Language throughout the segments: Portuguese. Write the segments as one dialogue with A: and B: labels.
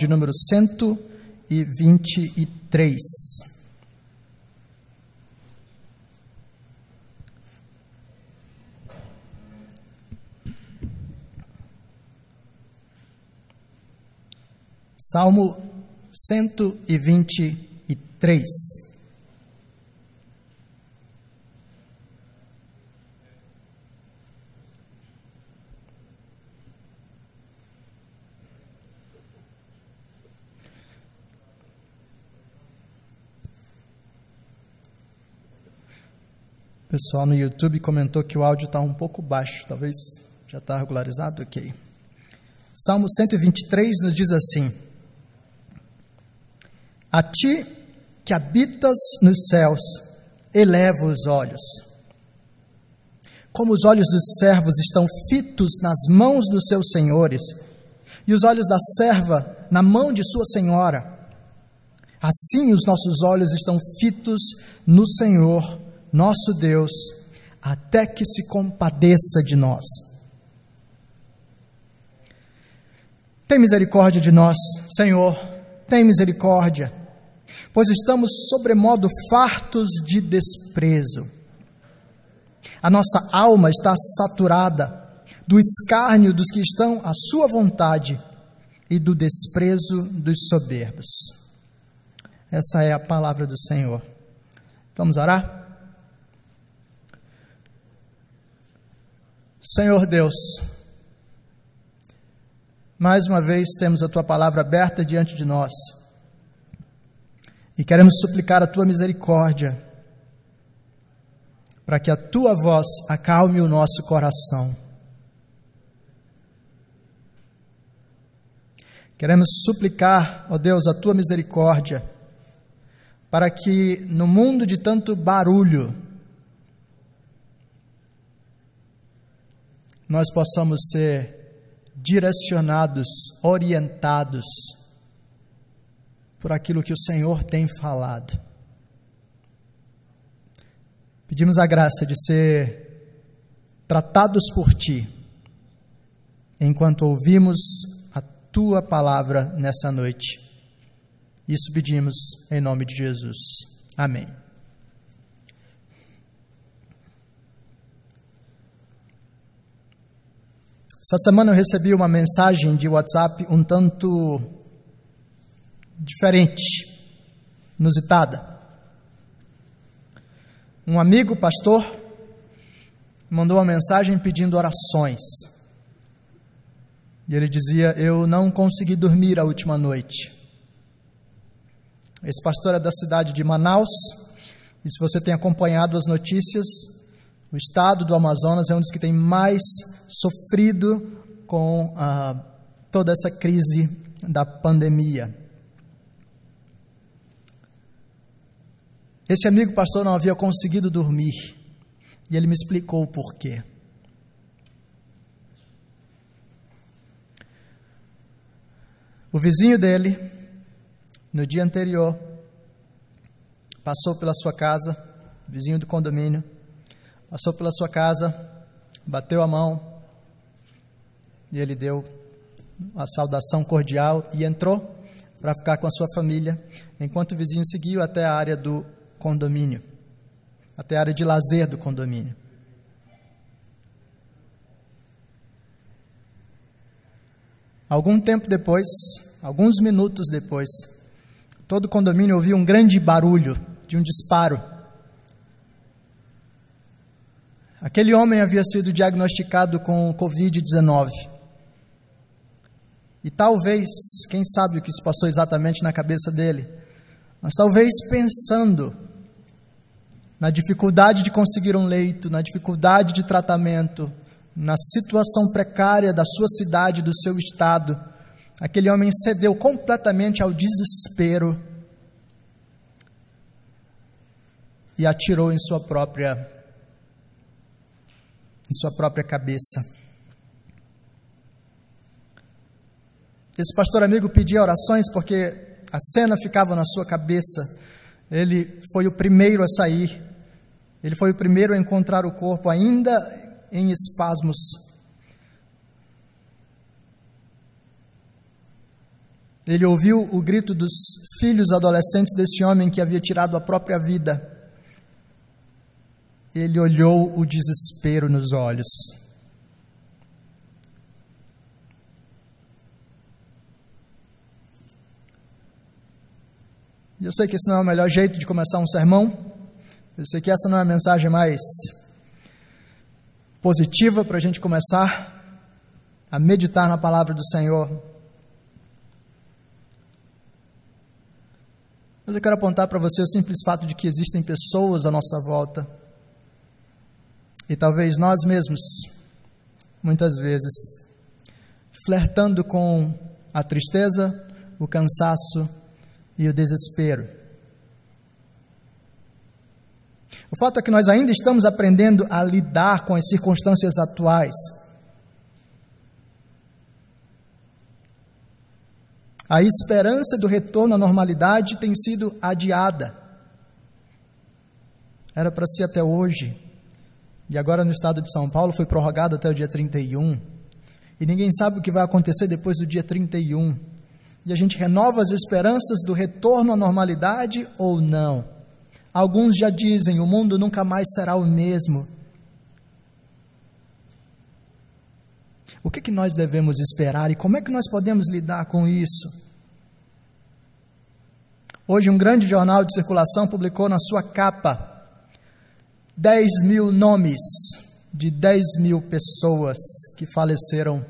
A: de número 123. Salmo 123. Pessoal no YouTube comentou que o áudio está um pouco baixo, talvez já está regularizado? Ok. Salmo 123 nos diz assim: A ti que habitas nos céus, eleva os olhos. Como os olhos dos servos estão fitos nas mãos dos seus senhores, e os olhos da serva na mão de sua senhora, assim os nossos olhos estão fitos no Senhor nosso Deus, até que se compadeça de nós. Tem misericórdia de nós, Senhor, tem misericórdia, pois estamos sobremodo fartos de desprezo. A nossa alma está saturada do escárnio dos que estão à sua vontade e do desprezo dos soberbos. Essa é a palavra do Senhor. Vamos orar? Senhor Deus, mais uma vez temos a tua palavra aberta diante de nós e queremos suplicar a tua misericórdia para que a tua voz acalme o nosso coração. Queremos suplicar, ó Deus, a tua misericórdia para que no mundo de tanto barulho, nós possamos ser direcionados, orientados por aquilo que o Senhor tem falado. Pedimos a graça de ser tratados por Ti, enquanto ouvimos a Tua palavra nessa noite. Isso pedimos em nome de Jesus. Amém. Essa semana eu recebi uma mensagem de WhatsApp um tanto diferente, inusitada. Um amigo pastor mandou uma mensagem pedindo orações. E ele dizia: Eu não consegui dormir a última noite. Esse pastor é da cidade de Manaus. E se você tem acompanhado as notícias, o estado do Amazonas é um dos que tem mais sofrido com ah, toda essa crise da pandemia. Esse amigo pastor não havia conseguido dormir e ele me explicou o porquê. O vizinho dele, no dia anterior, passou pela sua casa, vizinho do condomínio, passou pela sua casa, bateu a mão e ele deu a saudação cordial e entrou para ficar com a sua família, enquanto o vizinho seguiu até a área do condomínio, até a área de lazer do condomínio. Algum tempo depois, alguns minutos depois, todo o condomínio ouviu um grande barulho de um disparo Aquele homem havia sido diagnosticado com Covid-19. E talvez, quem sabe o que se passou exatamente na cabeça dele, mas talvez pensando na dificuldade de conseguir um leito, na dificuldade de tratamento, na situação precária da sua cidade, do seu estado, aquele homem cedeu completamente ao desespero e atirou em sua própria em sua própria cabeça. Esse pastor amigo pedia orações porque a cena ficava na sua cabeça. Ele foi o primeiro a sair, ele foi o primeiro a encontrar o corpo ainda em espasmos. Ele ouviu o grito dos filhos adolescentes desse homem que havia tirado a própria vida. Ele olhou o desespero nos olhos. Eu sei que esse não é o melhor jeito de começar um sermão. Eu sei que essa não é a mensagem mais positiva para a gente começar a meditar na palavra do Senhor. Mas eu quero apontar para você o simples fato de que existem pessoas à nossa volta. E talvez nós mesmos, muitas vezes, flertando com a tristeza, o cansaço e o desespero. O fato é que nós ainda estamos aprendendo a lidar com as circunstâncias atuais. A esperança do retorno à normalidade tem sido adiada. Era para ser até hoje. E agora no estado de São Paulo foi prorrogado até o dia 31. E ninguém sabe o que vai acontecer depois do dia 31. E a gente renova as esperanças do retorno à normalidade ou não. Alguns já dizem: o mundo nunca mais será o mesmo. O que, que nós devemos esperar e como é que nós podemos lidar com isso? Hoje, um grande jornal de circulação publicou na sua capa 10 mil nomes de 10 mil pessoas que faleceram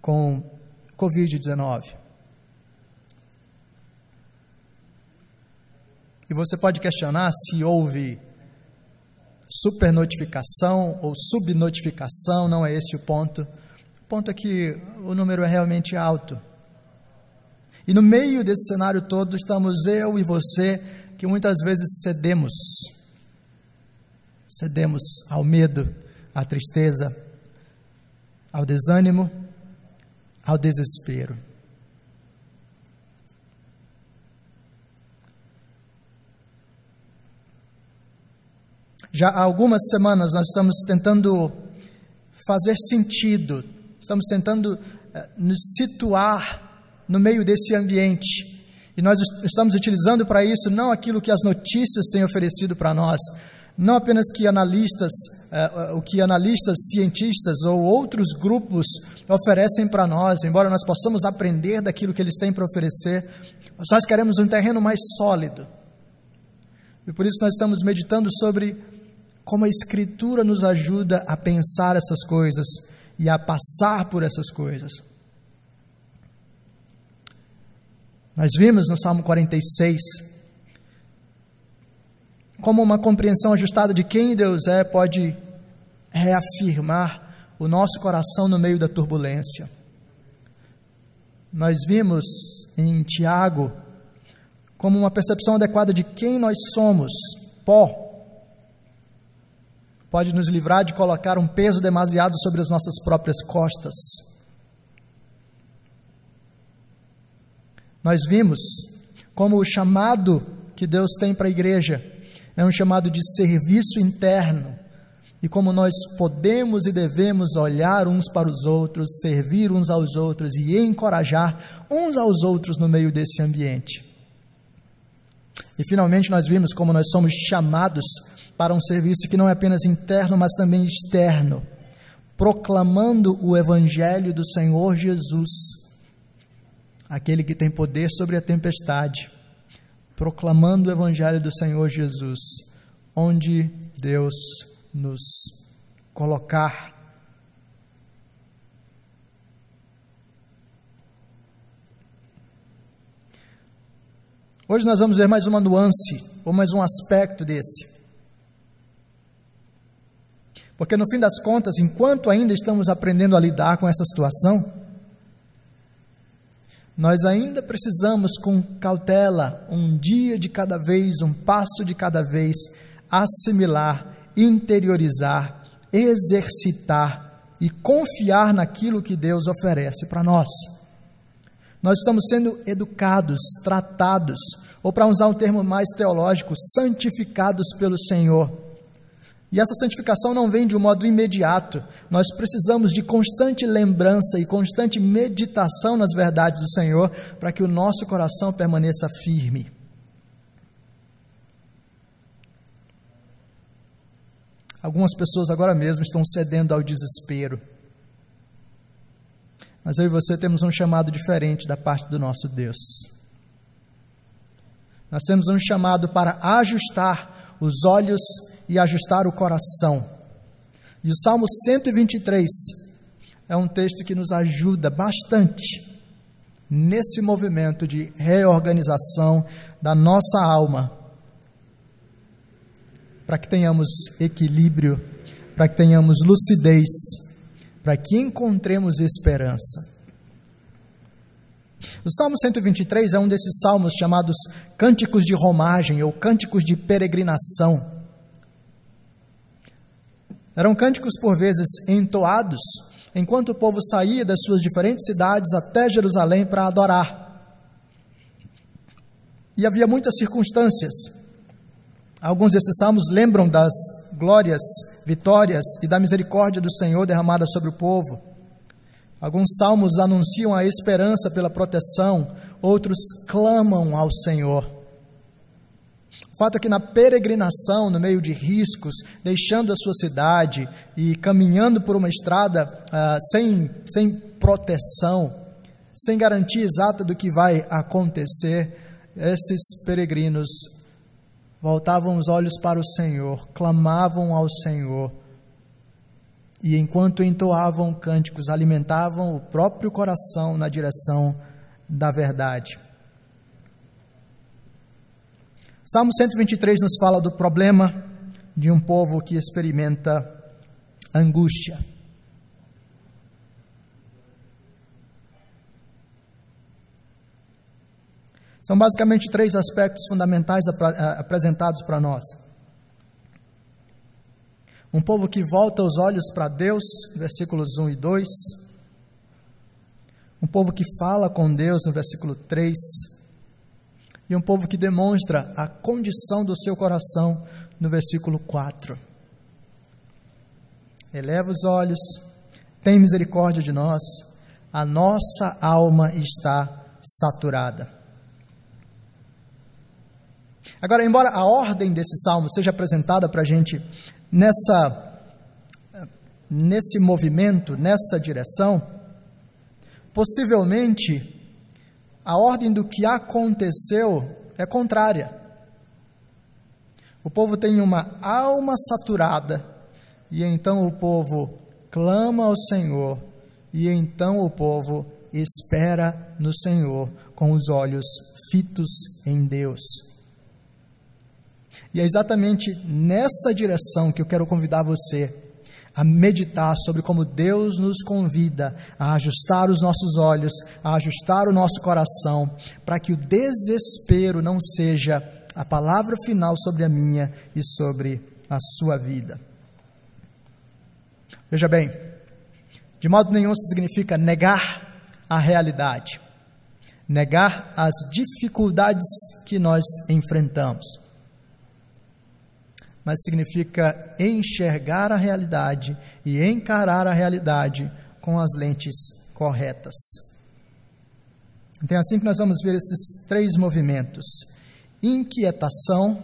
A: com Covid-19. E você pode questionar se houve supernotificação ou subnotificação, não é esse o ponto. O ponto é que o número é realmente alto. E no meio desse cenário todo estamos eu e você, que muitas vezes cedemos. Cedemos ao medo, à tristeza, ao desânimo, ao desespero. Já há algumas semanas nós estamos tentando fazer sentido, estamos tentando eh, nos situar no meio desse ambiente. E nós estamos utilizando para isso não aquilo que as notícias têm oferecido para nós, não apenas que analistas, uh, o que analistas, cientistas ou outros grupos oferecem para nós, embora nós possamos aprender daquilo que eles têm para oferecer, mas nós queremos um terreno mais sólido. E por isso nós estamos meditando sobre como a Escritura nos ajuda a pensar essas coisas e a passar por essas coisas. Nós vimos no Salmo 46 como uma compreensão ajustada de quem Deus é pode reafirmar o nosso coração no meio da turbulência. Nós vimos em Tiago como uma percepção adequada de quem nós somos, pó, pode nos livrar de colocar um peso demasiado sobre as nossas próprias costas. Nós vimos como o chamado que Deus tem para a igreja é um chamado de serviço interno e como nós podemos e devemos olhar uns para os outros, servir uns aos outros e encorajar uns aos outros no meio desse ambiente. E finalmente nós vimos como nós somos chamados para um serviço que não é apenas interno, mas também externo, proclamando o Evangelho do Senhor Jesus, aquele que tem poder sobre a tempestade, proclamando o Evangelho do Senhor Jesus, onde Deus nos colocar. Hoje nós vamos ver mais uma nuance, ou mais um aspecto desse. Porque no fim das contas, enquanto ainda estamos aprendendo a lidar com essa situação, nós ainda precisamos, com cautela, um dia de cada vez, um passo de cada vez, assimilar, interiorizar, exercitar e confiar naquilo que Deus oferece para nós. Nós estamos sendo educados, tratados, ou para usar um termo mais teológico, santificados pelo Senhor E essa santificação não vem de um modo imediato. Nós precisamos de constante lembrança e constante meditação nas verdades do Senhor para que o nosso coração permaneça firme. Algumas pessoas agora mesmo estão cedendo ao desespero. Mas eu e você temos um chamado diferente da parte do nosso Deus. Nós temos um chamado para ajustar os olhos e ajustar o coração. E o Salmo 123 é um texto que nos ajuda bastante nesse movimento de reorganização da nossa alma, para que tenhamos equilíbrio, para que tenhamos lucidez, para que encontremos esperança. O Salmo 123 é um desses salmos chamados cânticos de romagem ou cânticos de peregrinação. Eram cânticos por vezes entoados enquanto o povo saía das suas diferentes cidades até Jerusalém para adorar. E havia muitas circunstâncias. Alguns desses salmos lembram das glórias, vitórias e da misericórdia do Senhor derramada sobre o povo. Alguns salmos anunciam a esperança pela proteção, outros clamam ao Senhor. Fato é que na peregrinação, no meio de riscos, deixando a sua cidade e caminhando por uma estrada ah, sem, sem proteção, sem garantia exata do que vai acontecer, esses peregrinos voltavam os olhos para o Senhor, clamavam ao Senhor, e enquanto entoavam cânticos, alimentavam o próprio coração na direção da verdade. Salmo 123 nos fala do problema de um povo que experimenta angústia. São basicamente três aspectos fundamentais apresentados para nós. Um povo que volta os olhos para Deus, versículos 1 e 2. Um povo que fala com Deus, no versículo 3 e um povo que demonstra a condição do seu coração no versículo 4. Eleva os olhos, tem misericórdia de nós, a nossa alma está saturada. Agora, embora a ordem desse salmo seja apresentada para a gente nessa, nesse movimento, nessa direção, possivelmente a ordem do que aconteceu é contrária. O povo tem uma alma saturada, e então o povo clama ao Senhor, e então o povo espera no Senhor com os olhos fitos em Deus. E é exatamente nessa direção que eu quero convidar você a meditar sobre como Deus nos convida a ajustar os nossos olhos, a ajustar o nosso coração, para que o desespero não seja a palavra final sobre a minha e sobre a sua vida. Veja bem, de modo nenhum isso significa negar a realidade, negar as dificuldades que nós enfrentamos mas significa enxergar a realidade e encarar a realidade com as lentes corretas. Então é assim que nós vamos ver esses três movimentos: inquietação,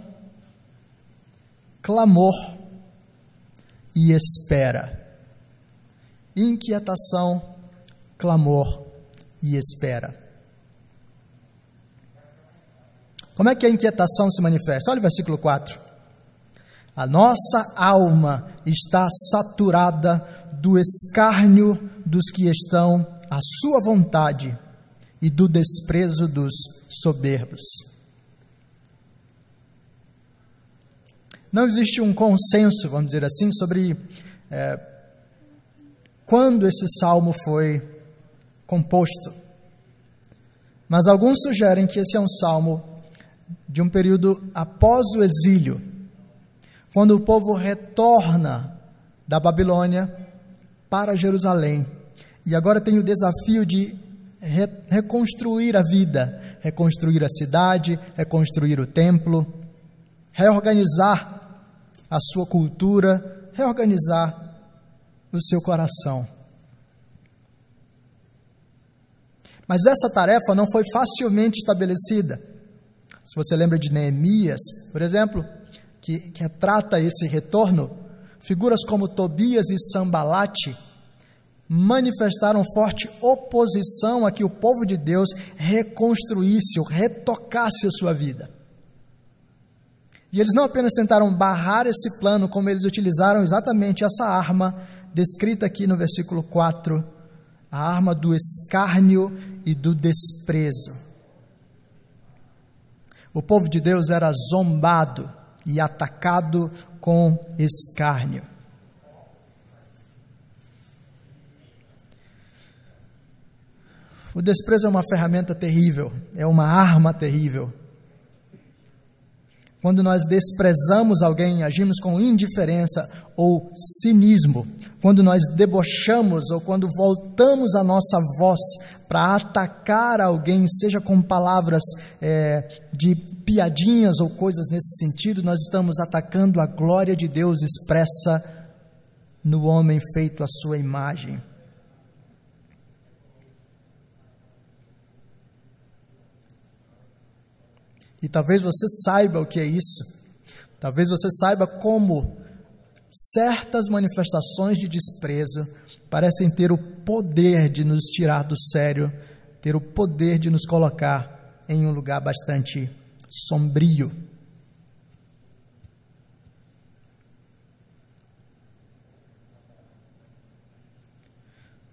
A: clamor e espera. Inquietação, clamor e espera. Como é que a inquietação se manifesta? Olha o versículo 4. A nossa alma está saturada do escárnio dos que estão à sua vontade e do desprezo dos soberbos. Não existe um consenso, vamos dizer assim, sobre é, quando esse salmo foi composto. Mas alguns sugerem que esse é um salmo de um período após o exílio quando o povo retorna da Babilônia para Jerusalém. E agora tem o desafio de re reconstruir a vida, reconstruir a cidade, reconstruir o templo, reorganizar a sua cultura, reorganizar o seu coração. Mas essa tarefa não foi facilmente estabelecida. Se você lembra de Neemias, por exemplo, que, que retrata esse retorno, figuras como Tobias e Sambalate manifestaram forte oposição a que o povo de Deus reconstruísse ou retocasse a sua vida. E eles não apenas tentaram barrar esse plano, como eles utilizaram exatamente essa arma descrita aqui no versículo 4, a arma do escárnio e do desprezo. O povo de Deus era zombado e atacado com escárnio. O desprezo é uma ferramenta terrível, é uma arma terrível. Quando nós desprezamos alguém, agimos com indiferença ou cinismo, quando nós debochamos ou quando voltamos a nossa voz para atacar alguém, seja com palavras é, de piadinhas ou coisas nesse sentido, nós estamos atacando a glória de Deus expressa no homem feito à sua imagem. E talvez você saiba o que é isso. Talvez você saiba como certas manifestações de desprezo parecem ter o poder de nos tirar do sério, ter o poder de nos colocar em um lugar bastante sombrio.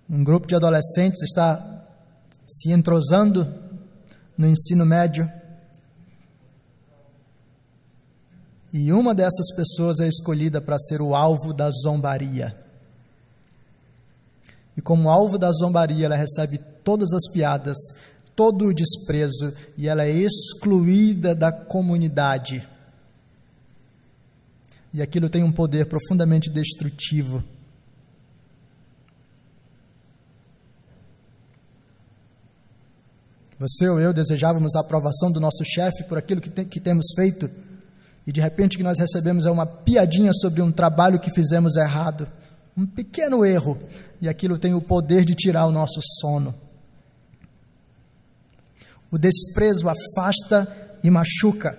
A: Um grupo de adolescentes está se entrosando no ensino médio E uma dessas pessoas é escolhida para ser o alvo da zombaria. E como alvo da zombaria, ela recebe todas as piadas, todo o desprezo e ela é excluída da comunidade. E aquilo tem um poder profundamente destrutivo. Você ou eu desejávamos a aprovação do nosso chefe por aquilo que, tem, que temos feito e de repente o que nós recebemos é uma piadinha sobre um trabalho que fizemos errado, um pequeno erro, e aquilo tem o poder de tirar o nosso sono. O desprezo afasta e machuca.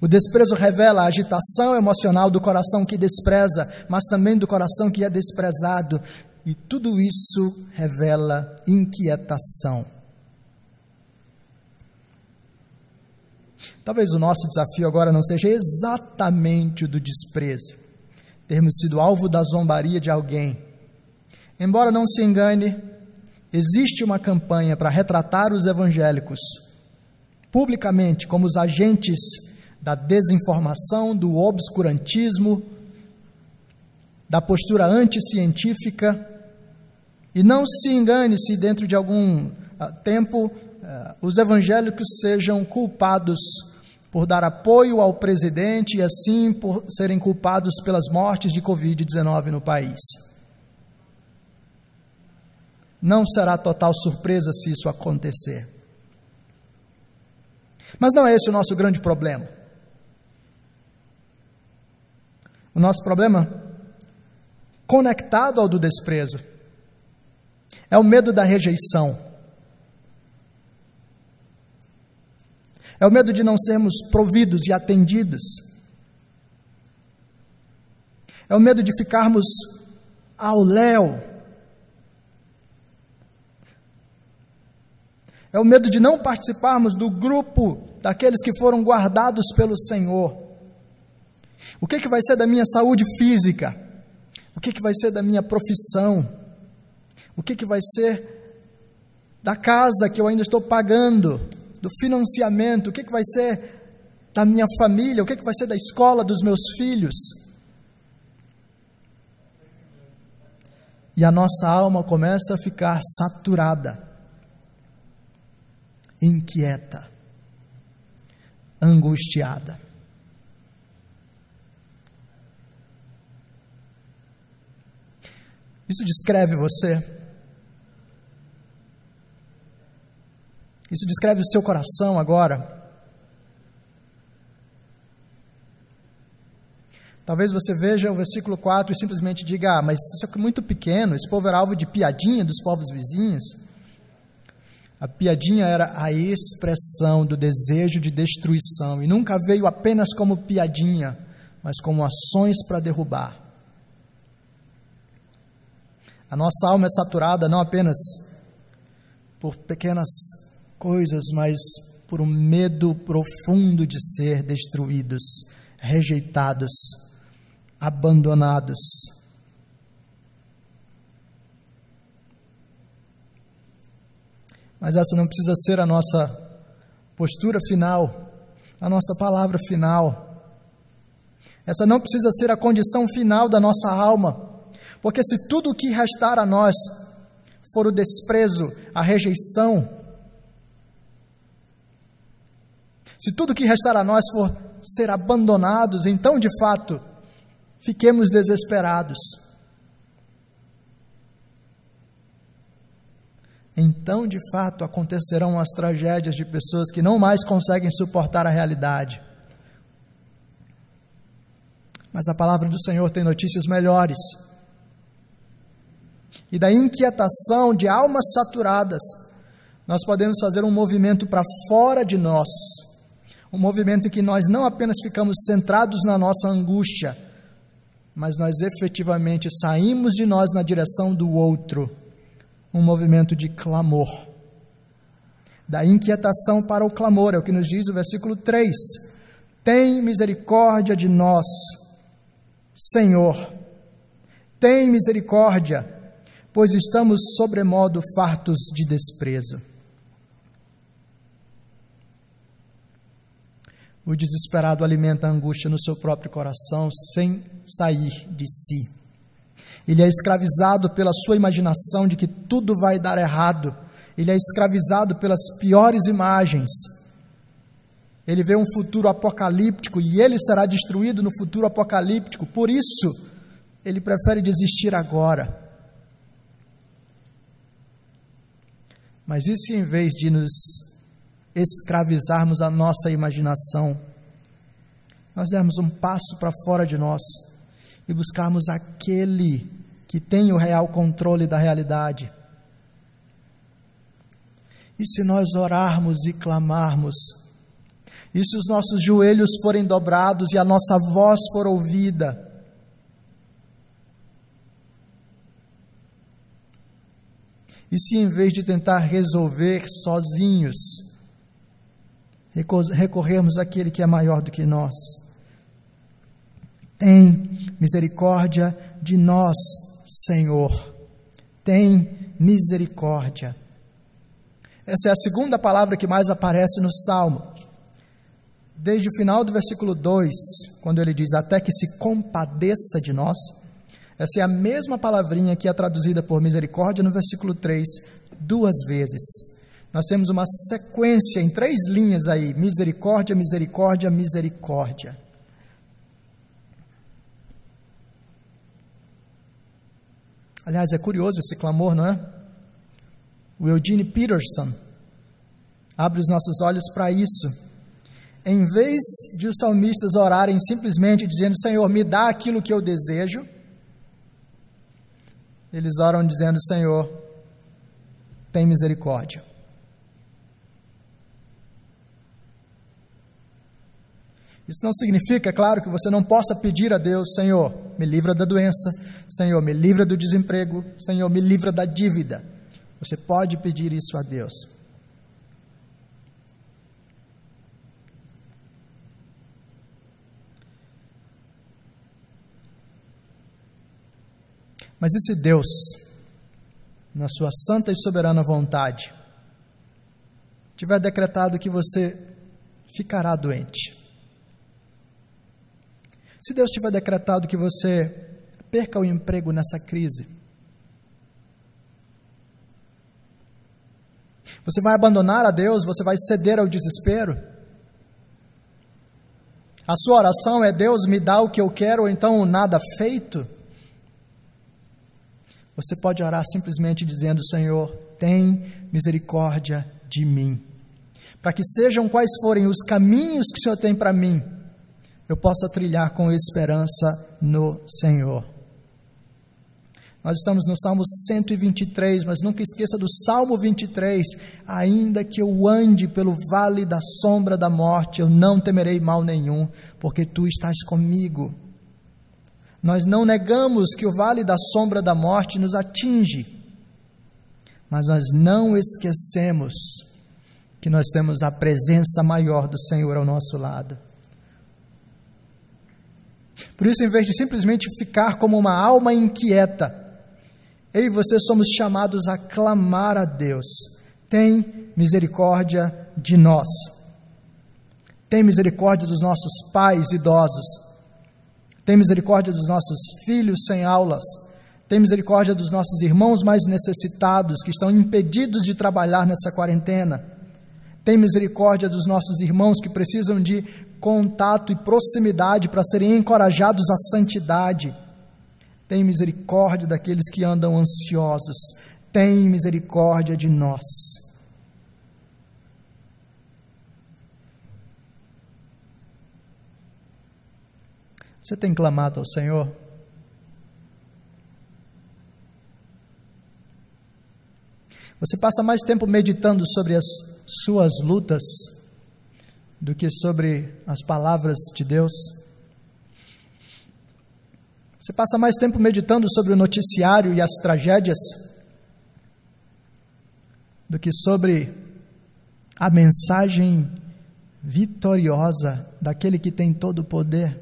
A: O desprezo revela a agitação emocional do coração que despreza, mas também do coração que é desprezado, e tudo isso revela inquietação. Talvez o nosso desafio agora não seja exatamente o do desprezo, termos sido alvo da zombaria de alguém. Embora não se engane, existe uma campanha para retratar os evangélicos publicamente como os agentes da desinformação, do obscurantismo, da postura anticientífica. E não se engane se dentro de algum ah, tempo uh, os evangélicos sejam culpados por dar apoio ao presidente e assim por serem culpados pelas mortes de Covid-19 no país. Não será total surpresa se isso acontecer. Mas não é esse o nosso grande problema. O nosso problema, conectado ao do desprezo, é o medo da rejeição. É o medo de não sermos providos e atendidos. É o medo de ficarmos ao léu. É o medo de não participarmos do grupo daqueles que foram guardados pelo Senhor. O que, que vai ser da minha saúde física? O que, que vai ser da minha profissão? O que, que vai ser da casa que eu ainda estou pagando? Do financiamento, o que, que vai ser da minha família, o que, que vai ser da escola dos meus filhos. E a nossa alma começa a ficar saturada, inquieta, angustiada. Isso descreve você? Isso descreve o seu coração agora. Talvez você veja o versículo 4 e simplesmente diga: Ah, mas isso é muito pequeno, esse povo era alvo de piadinha dos povos vizinhos. A piadinha era a expressão do desejo de destruição e nunca veio apenas como piadinha, mas como ações para derrubar. A nossa alma é saturada não apenas por pequenas coisas, mas por um medo profundo de ser destruídos, rejeitados, abandonados. Mas essa não precisa ser a nossa postura final, a nossa palavra final. Essa não precisa ser a condição final da nossa alma, porque se tudo o que restar a nós for o desprezo, a rejeição, se tudo que restar a nós for ser abandonados, então de fato fiquemos desesperados. Então, de fato, acontecerão as tragédias de pessoas que não mais conseguem suportar a realidade. Mas a palavra do Senhor tem notícias melhores. E da inquietação de almas saturadas, nós podemos fazer um movimento para fora de nós. Um movimento em que nós não apenas ficamos centrados na nossa angústia, mas nós efetivamente saímos de nós na direção do outro um movimento de clamor. Da inquietação para o clamor, é o que nos diz o versículo 3. Tem misericórdia de nós, Senhor. Tem misericórdia, pois estamos sobremodo fartos de desprezo. O desesperado alimenta a angústia no seu próprio coração sem sair de si. Ele é escravizado pela sua imaginação de que tudo vai dar errado. Ele é escravizado pelas piores imagens. Ele vê um futuro apocalíptico e ele será destruído no futuro apocalíptico. Por isso, ele prefere desistir agora. Mas se em vez de nos escravizarmos a nossa imaginação, nós dermos um passo para fora de nós e buscarmos aquele que tem o real controle da realidade. E se nós orarmos e clamarmos, e se os nossos joelhos forem dobrados e a nossa voz for ouvida, e se em vez de tentar resolver sozinhos, recorrermos àquele que é maior do que nós, tem misericórdia de nós, Senhor. Tem misericórdia. Essa é a segunda palavra que mais aparece no Salmo. Desde o final do versículo 2, quando ele diz: Até que se compadeça de nós. Essa é a mesma palavrinha que é traduzida por misericórdia no versículo 3, duas vezes. Nós temos uma sequência em três linhas aí: misericórdia, misericórdia, misericórdia. Aliás, é curioso esse clamor, não é? O Eugene Peterson abre os nossos olhos para isso. Em vez de os salmistas orarem simplesmente dizendo: Senhor, me dá aquilo que eu desejo, eles oram dizendo: Senhor, tem misericórdia. Isso não significa, é claro, que você não possa pedir a Deus: Senhor, me livra da doença, Senhor, me livra do desemprego, Senhor, me livra da dívida. Você pode pedir isso a Deus. Mas e se Deus, na sua santa e soberana vontade, tiver decretado que você ficará doente? Se Deus tiver decretado que você perca o emprego nessa crise? Você vai abandonar a Deus? Você vai ceder ao desespero? A sua oração é: Deus me dá o que eu quero, ou então nada feito? Você pode orar simplesmente dizendo: Senhor, tem misericórdia de mim. Para que sejam quais forem os caminhos que o Senhor tem para mim, eu possa trilhar com esperança no Senhor. Nós estamos no Salmo 123, mas nunca esqueça do Salmo 23. Ainda que eu ande pelo vale da sombra da morte, eu não temerei mal nenhum, porque tu estás comigo. Nós não negamos que o vale da sombra da morte nos atinge, mas nós não esquecemos que nós temos a presença maior do Senhor ao nosso lado. Por isso, em vez de simplesmente ficar como uma alma inquieta, eu e você somos chamados a clamar a Deus: tem misericórdia de nós. Tem misericórdia dos nossos pais idosos. Tem misericórdia dos nossos filhos sem aulas. Tem misericórdia dos nossos irmãos mais necessitados que estão impedidos de trabalhar nessa quarentena. Tem misericórdia dos nossos irmãos que precisam de contato e proximidade para serem encorajados à santidade. Tem misericórdia daqueles que andam ansiosos. Tem misericórdia de nós. Você tem clamado ao Senhor? Você passa mais tempo meditando sobre as suas lutas do que sobre as palavras de Deus? Você passa mais tempo meditando sobre o noticiário e as tragédias do que sobre a mensagem vitoriosa daquele que tem todo o poder.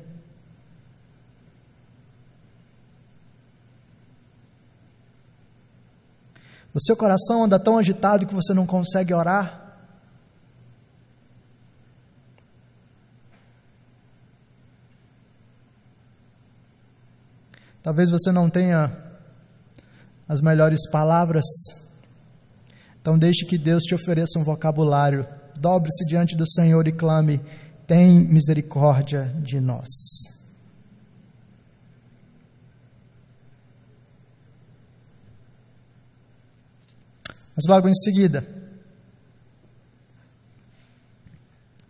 A: O seu coração anda tão agitado que você não consegue orar. Talvez você não tenha as melhores palavras, então deixe que Deus te ofereça um vocabulário. Dobre-se diante do Senhor e clame: tem misericórdia de nós. Mas logo em seguida,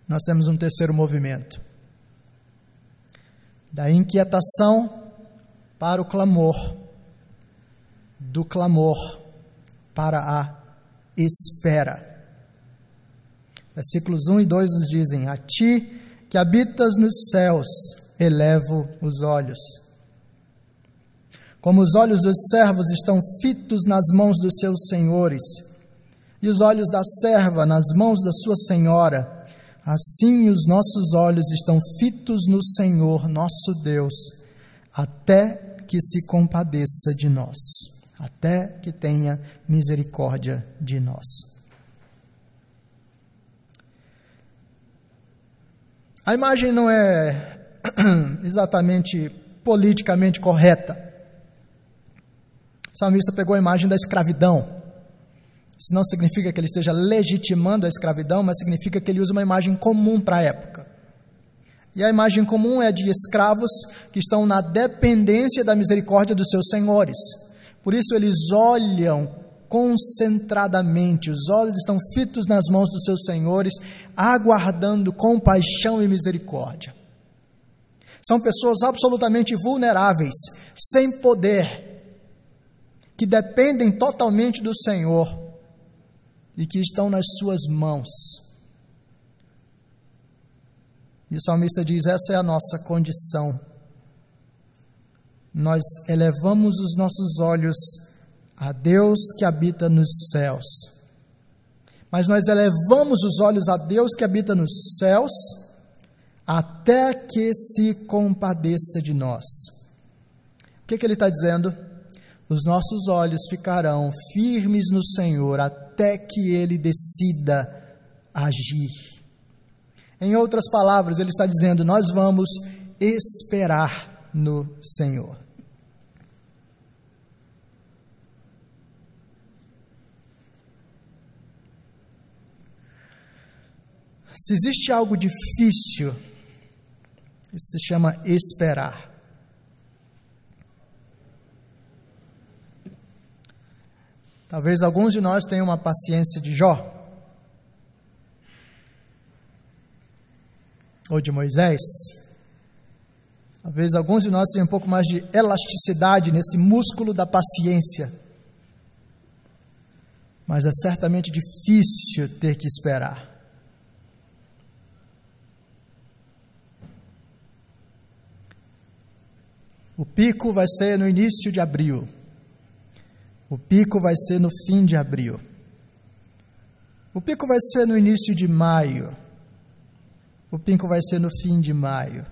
A: nós temos um terceiro movimento. Da inquietação para o clamor, do clamor para a espera. Versículos 1 e 2 nos dizem: A ti que habitas nos céus, elevo os olhos. Como os olhos dos servos estão fitos nas mãos dos seus senhores, e os olhos da serva nas mãos da sua senhora, assim os nossos olhos estão fitos no Senhor, nosso Deus, até que se compadeça de nós, até que tenha misericórdia de nós. A imagem não é exatamente politicamente correta. O salmista pegou a imagem da escravidão. Isso não significa que ele esteja legitimando a escravidão, mas significa que ele usa uma imagem comum para a época. E a imagem comum é de escravos que estão na dependência da misericórdia dos seus senhores. Por isso eles olham concentradamente, os olhos estão fitos nas mãos dos seus senhores, aguardando compaixão e misericórdia. São pessoas absolutamente vulneráveis, sem poder, que dependem totalmente do Senhor e que estão nas suas mãos. E o salmista diz: essa é a nossa condição. Nós elevamos os nossos olhos a Deus que habita nos céus. Mas nós elevamos os olhos a Deus que habita nos céus, até que se compadeça de nós. O que, que ele está dizendo? Os nossos olhos ficarão firmes no Senhor até que ele decida agir. Em outras palavras, ele está dizendo: nós vamos esperar no Senhor. Se existe algo difícil, isso se chama esperar. Talvez alguns de nós tenham uma paciência de Jó. Ou de Moisés, Talvez alguns de nós tenham um pouco mais de elasticidade nesse músculo da paciência. Mas é certamente difícil ter que esperar. O pico vai ser no início de abril. O pico vai ser no fim de abril. O pico vai ser no início de maio. O pico vai ser no fim de maio.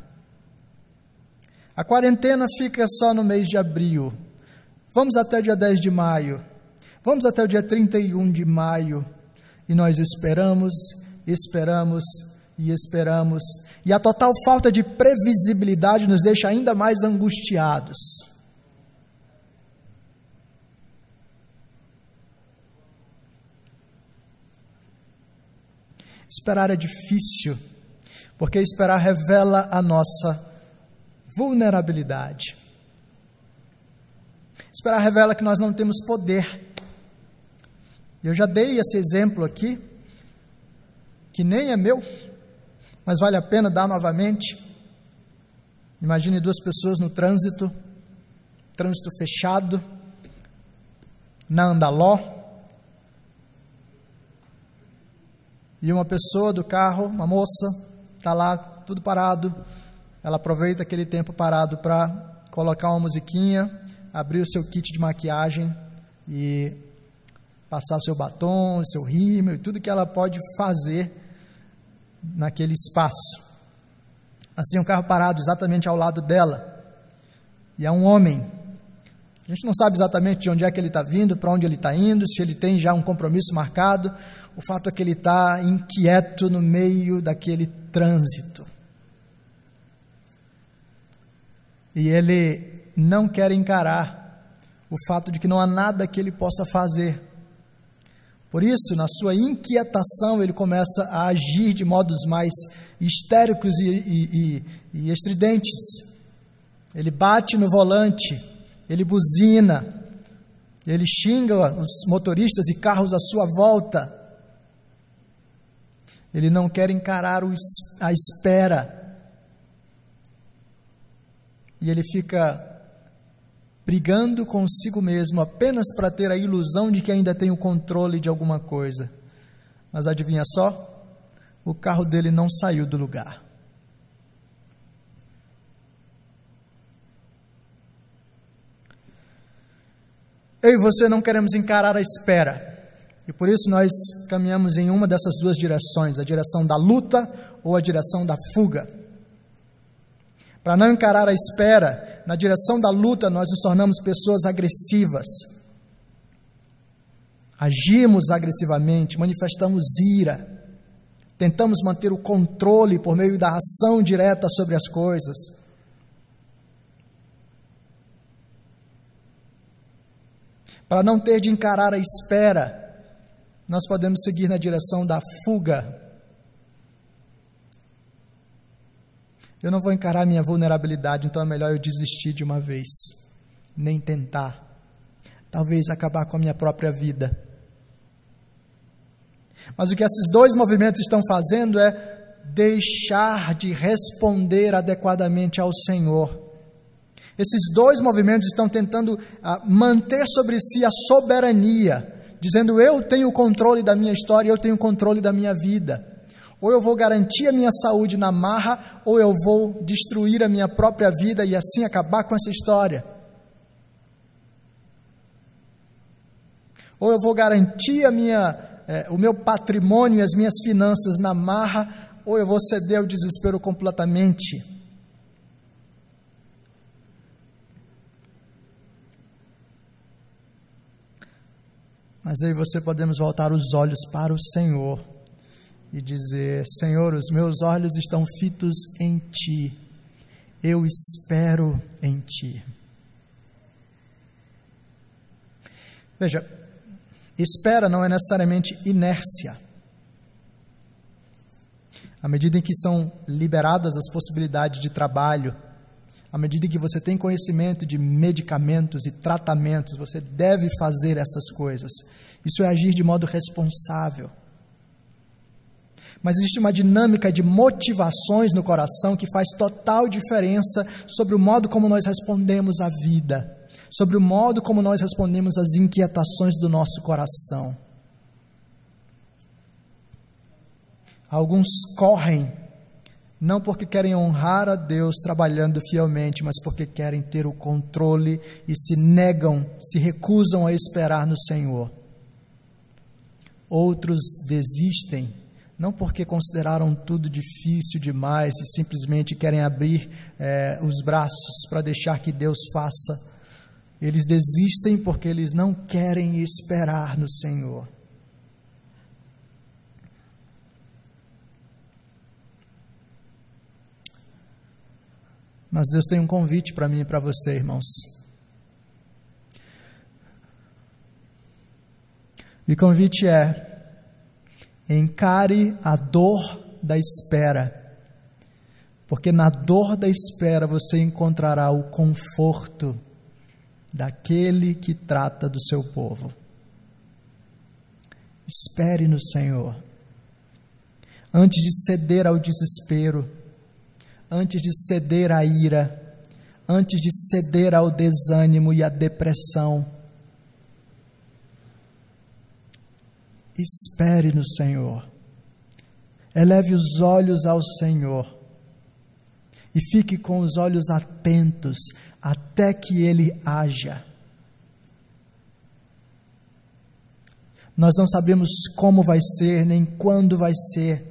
A: A quarentena fica só no mês de abril. Vamos até o dia 10 de maio. Vamos até o dia 31 de maio. E nós esperamos, esperamos e esperamos. E a total falta de previsibilidade nos deixa ainda mais angustiados. Esperar é difícil, porque esperar revela a nossa vulnerabilidade. Esperar revela que nós não temos poder. Eu já dei esse exemplo aqui, que nem é meu, mas vale a pena dar novamente. Imagine duas pessoas no trânsito, trânsito fechado, na Andaló, E uma pessoa do carro, uma moça, está lá, tudo parado. Ela aproveita aquele tempo parado para colocar uma musiquinha, abrir o seu kit de maquiagem e passar o seu batom, o seu rímel tudo que ela pode fazer naquele espaço. Assim, um carro parado exatamente ao lado dela. E é um homem. A gente não sabe exatamente de onde é que ele está vindo, para onde ele está indo, se ele tem já um compromisso marcado, o fato é que ele está inquieto no meio daquele trânsito. E ele não quer encarar o fato de que não há nada que ele possa fazer. Por isso, na sua inquietação, ele começa a agir de modos mais histéricos e, e, e, e estridentes. Ele bate no volante, ele buzina, ele xinga os motoristas e carros à sua volta. Ele não quer encarar a espera. E ele fica brigando consigo mesmo apenas para ter a ilusão de que ainda tem o controle de alguma coisa. Mas adivinha só? O carro dele não saiu do lugar. Eu e você não queremos encarar a espera. E por isso nós caminhamos em uma dessas duas direções, a direção da luta ou a direção da fuga. Para não encarar a espera, na direção da luta nós nos tornamos pessoas agressivas. Agimos agressivamente, manifestamos ira, tentamos manter o controle por meio da ação direta sobre as coisas. Para não ter de encarar a espera, nós podemos seguir na direção da fuga. Eu não vou encarar minha vulnerabilidade, então é melhor eu desistir de uma vez, nem tentar. Talvez acabar com a minha própria vida. Mas o que esses dois movimentos estão fazendo é deixar de responder adequadamente ao Senhor. Esses dois movimentos estão tentando ah, manter sobre si a soberania dizendo eu tenho o controle da minha história, eu tenho o controle da minha vida. Ou eu vou garantir a minha saúde na marra, ou eu vou destruir a minha própria vida e assim acabar com essa história. Ou eu vou garantir a minha, é, o meu patrimônio e as minhas finanças na marra, ou eu vou ceder ao desespero completamente. Mas aí você podemos voltar os olhos para o Senhor e dizer: Senhor, os meus olhos estão fitos em Ti, eu espero em Ti. Veja, espera não é necessariamente inércia. À medida em que são liberadas as possibilidades de trabalho, à medida que você tem conhecimento de medicamentos e tratamentos, você deve fazer essas coisas. Isso é agir de modo responsável. Mas existe uma dinâmica de motivações no coração que faz total diferença sobre o modo como nós respondemos à vida, sobre o modo como nós respondemos às inquietações do nosso coração. Alguns correm não porque querem honrar a Deus trabalhando fielmente, mas porque querem ter o controle e se negam, se recusam a esperar no Senhor. Outros desistem, não porque consideraram tudo difícil demais e simplesmente querem abrir é, os braços para deixar que Deus faça. Eles desistem porque eles não querem esperar no Senhor. Mas Deus tem um convite para mim e para você, irmãos. E o convite é: encare a dor da espera, porque na dor da espera você encontrará o conforto daquele que trata do seu povo. Espere no Senhor. Antes de ceder ao desespero, antes de ceder à ira, antes de ceder ao desânimo e à depressão. Espere no Senhor. Eleve os olhos ao Senhor e fique com os olhos atentos até que Ele haja. Nós não sabemos como vai ser, nem quando vai ser,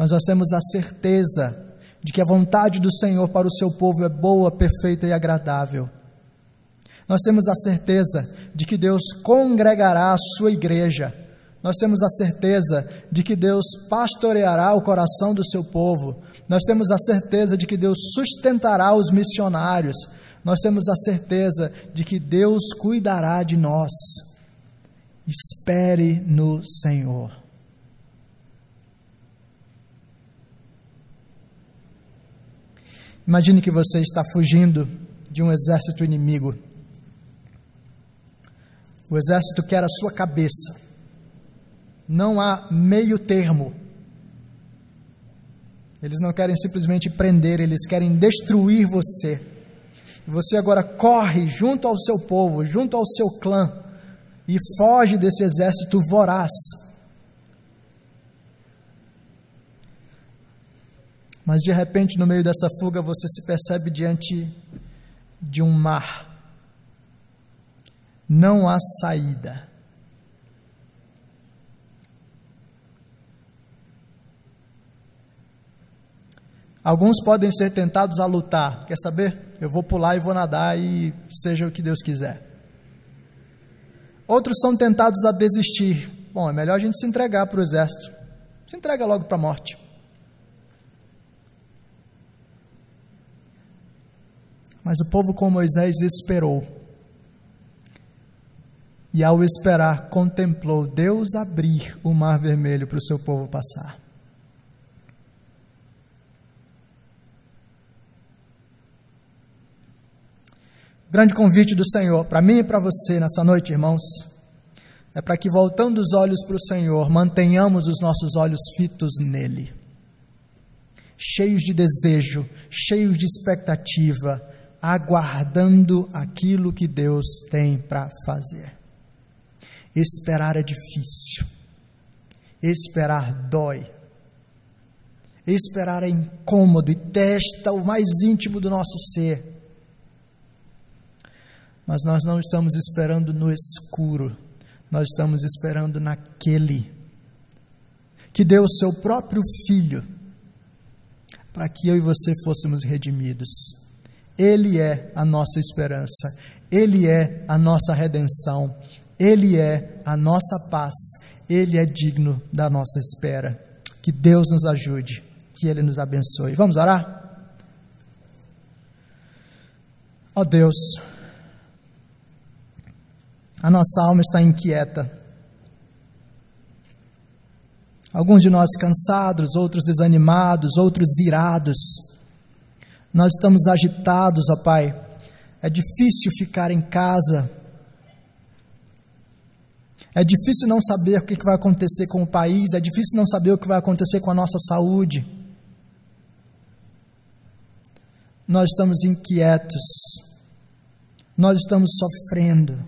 A: mas nós temos a certeza de que a vontade do Senhor para o seu povo é boa, perfeita e agradável. Nós temos a certeza de que Deus congregará a sua igreja. Nós temos a certeza de que Deus pastoreará o coração do seu povo. Nós temos a certeza de que Deus sustentará os missionários. Nós temos a certeza de que Deus cuidará de nós. Espere no Senhor. Imagine que você está fugindo de um exército inimigo. O exército quer a sua cabeça. Não há meio termo. Eles não querem simplesmente prender, eles querem destruir você. Você agora corre junto ao seu povo, junto ao seu clã, e foge desse exército voraz. Mas de repente, no meio dessa fuga, você se percebe diante de um mar. Não há saída. Alguns podem ser tentados a lutar. Quer saber? Eu vou pular e vou nadar e seja o que Deus quiser. Outros são tentados a desistir. Bom, é melhor a gente se entregar para o exército. Se entrega logo para a morte. Mas o povo com Moisés esperou. E ao esperar, contemplou Deus abrir o mar vermelho para o seu povo passar. O grande convite do Senhor para mim e para você nessa noite, irmãos, é para que, voltando os olhos para o Senhor, mantenhamos os nossos olhos fitos nele, cheios de desejo, cheios de expectativa, aguardando aquilo que Deus tem para fazer. Esperar é difícil, esperar dói, esperar é incômodo e testa o mais íntimo do nosso ser. Mas nós não estamos esperando no escuro, nós estamos esperando naquele que deu o seu próprio filho para que eu e você fôssemos redimidos. Ele é a nossa esperança, Ele é a nossa redenção, Ele é a nossa paz, Ele é digno da nossa espera. Que Deus nos ajude, que Ele nos abençoe. Vamos orar? Ó oh Deus, a nossa alma está inquieta. Alguns de nós cansados, outros desanimados, outros irados nós estamos agitados, ó Pai. É difícil ficar em casa. É difícil não saber o que vai acontecer com o país, é difícil não saber o que vai acontecer com a nossa saúde. Nós estamos inquietos, nós estamos sofrendo.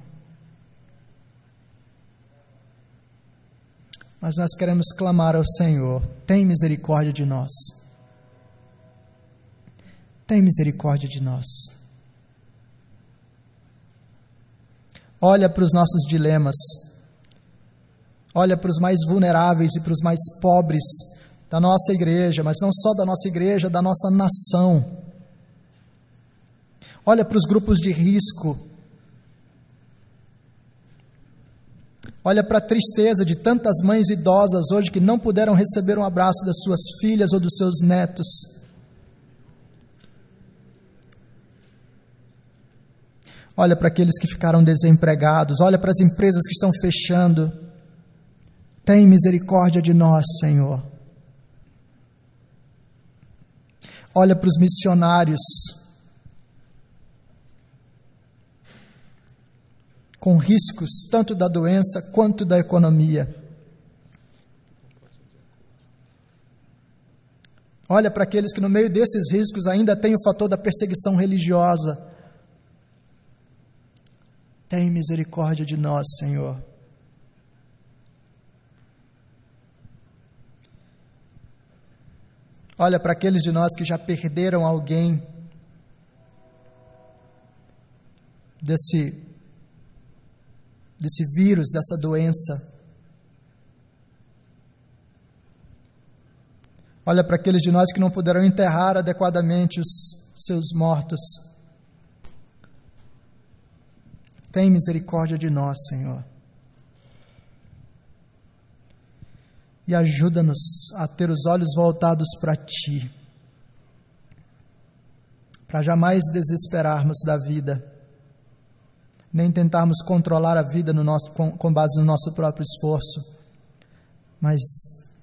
A: Mas nós queremos clamar ao Senhor: tem misericórdia de nós. Tem misericórdia de nós. Olha para os nossos dilemas olha para os mais vulneráveis e para os mais pobres da nossa igreja, mas não só da nossa igreja, da nossa nação. Olha para os grupos de risco. Olha para a tristeza de tantas mães idosas hoje que não puderam receber um abraço das suas filhas ou dos seus netos. Olha para aqueles que ficaram desempregados, olha para as empresas que estão fechando. Tem misericórdia de nós, Senhor. Olha para os missionários. Com riscos tanto da doença quanto da economia. Olha para aqueles que, no meio desses riscos, ainda tem o fator da perseguição religiosa. Tem misericórdia de nós, Senhor. Olha para aqueles de nós que já perderam alguém desse desse vírus, dessa doença. Olha para aqueles de nós que não puderam enterrar adequadamente os seus mortos. Tem misericórdia de nós, Senhor. e ajuda-nos a ter os olhos voltados para Ti, para jamais desesperarmos da vida, nem tentarmos controlar a vida no nosso, com, com base no nosso próprio esforço, mas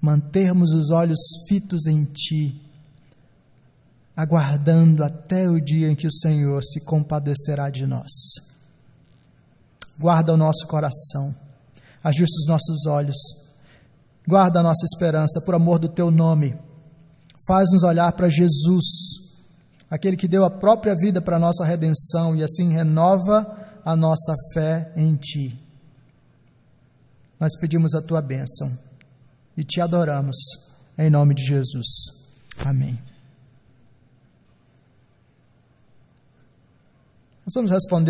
A: mantermos os olhos fitos em Ti, aguardando até o dia em que o Senhor se compadecerá de nós. Guarda o nosso coração, ajusta os nossos olhos Guarda a nossa esperança por amor do teu nome. Faz-nos olhar para Jesus, aquele que deu a própria vida para a nossa redenção e assim renova a nossa fé em ti. Nós pedimos a tua bênção e te adoramos em nome de Jesus. Amém. Nós vamos responder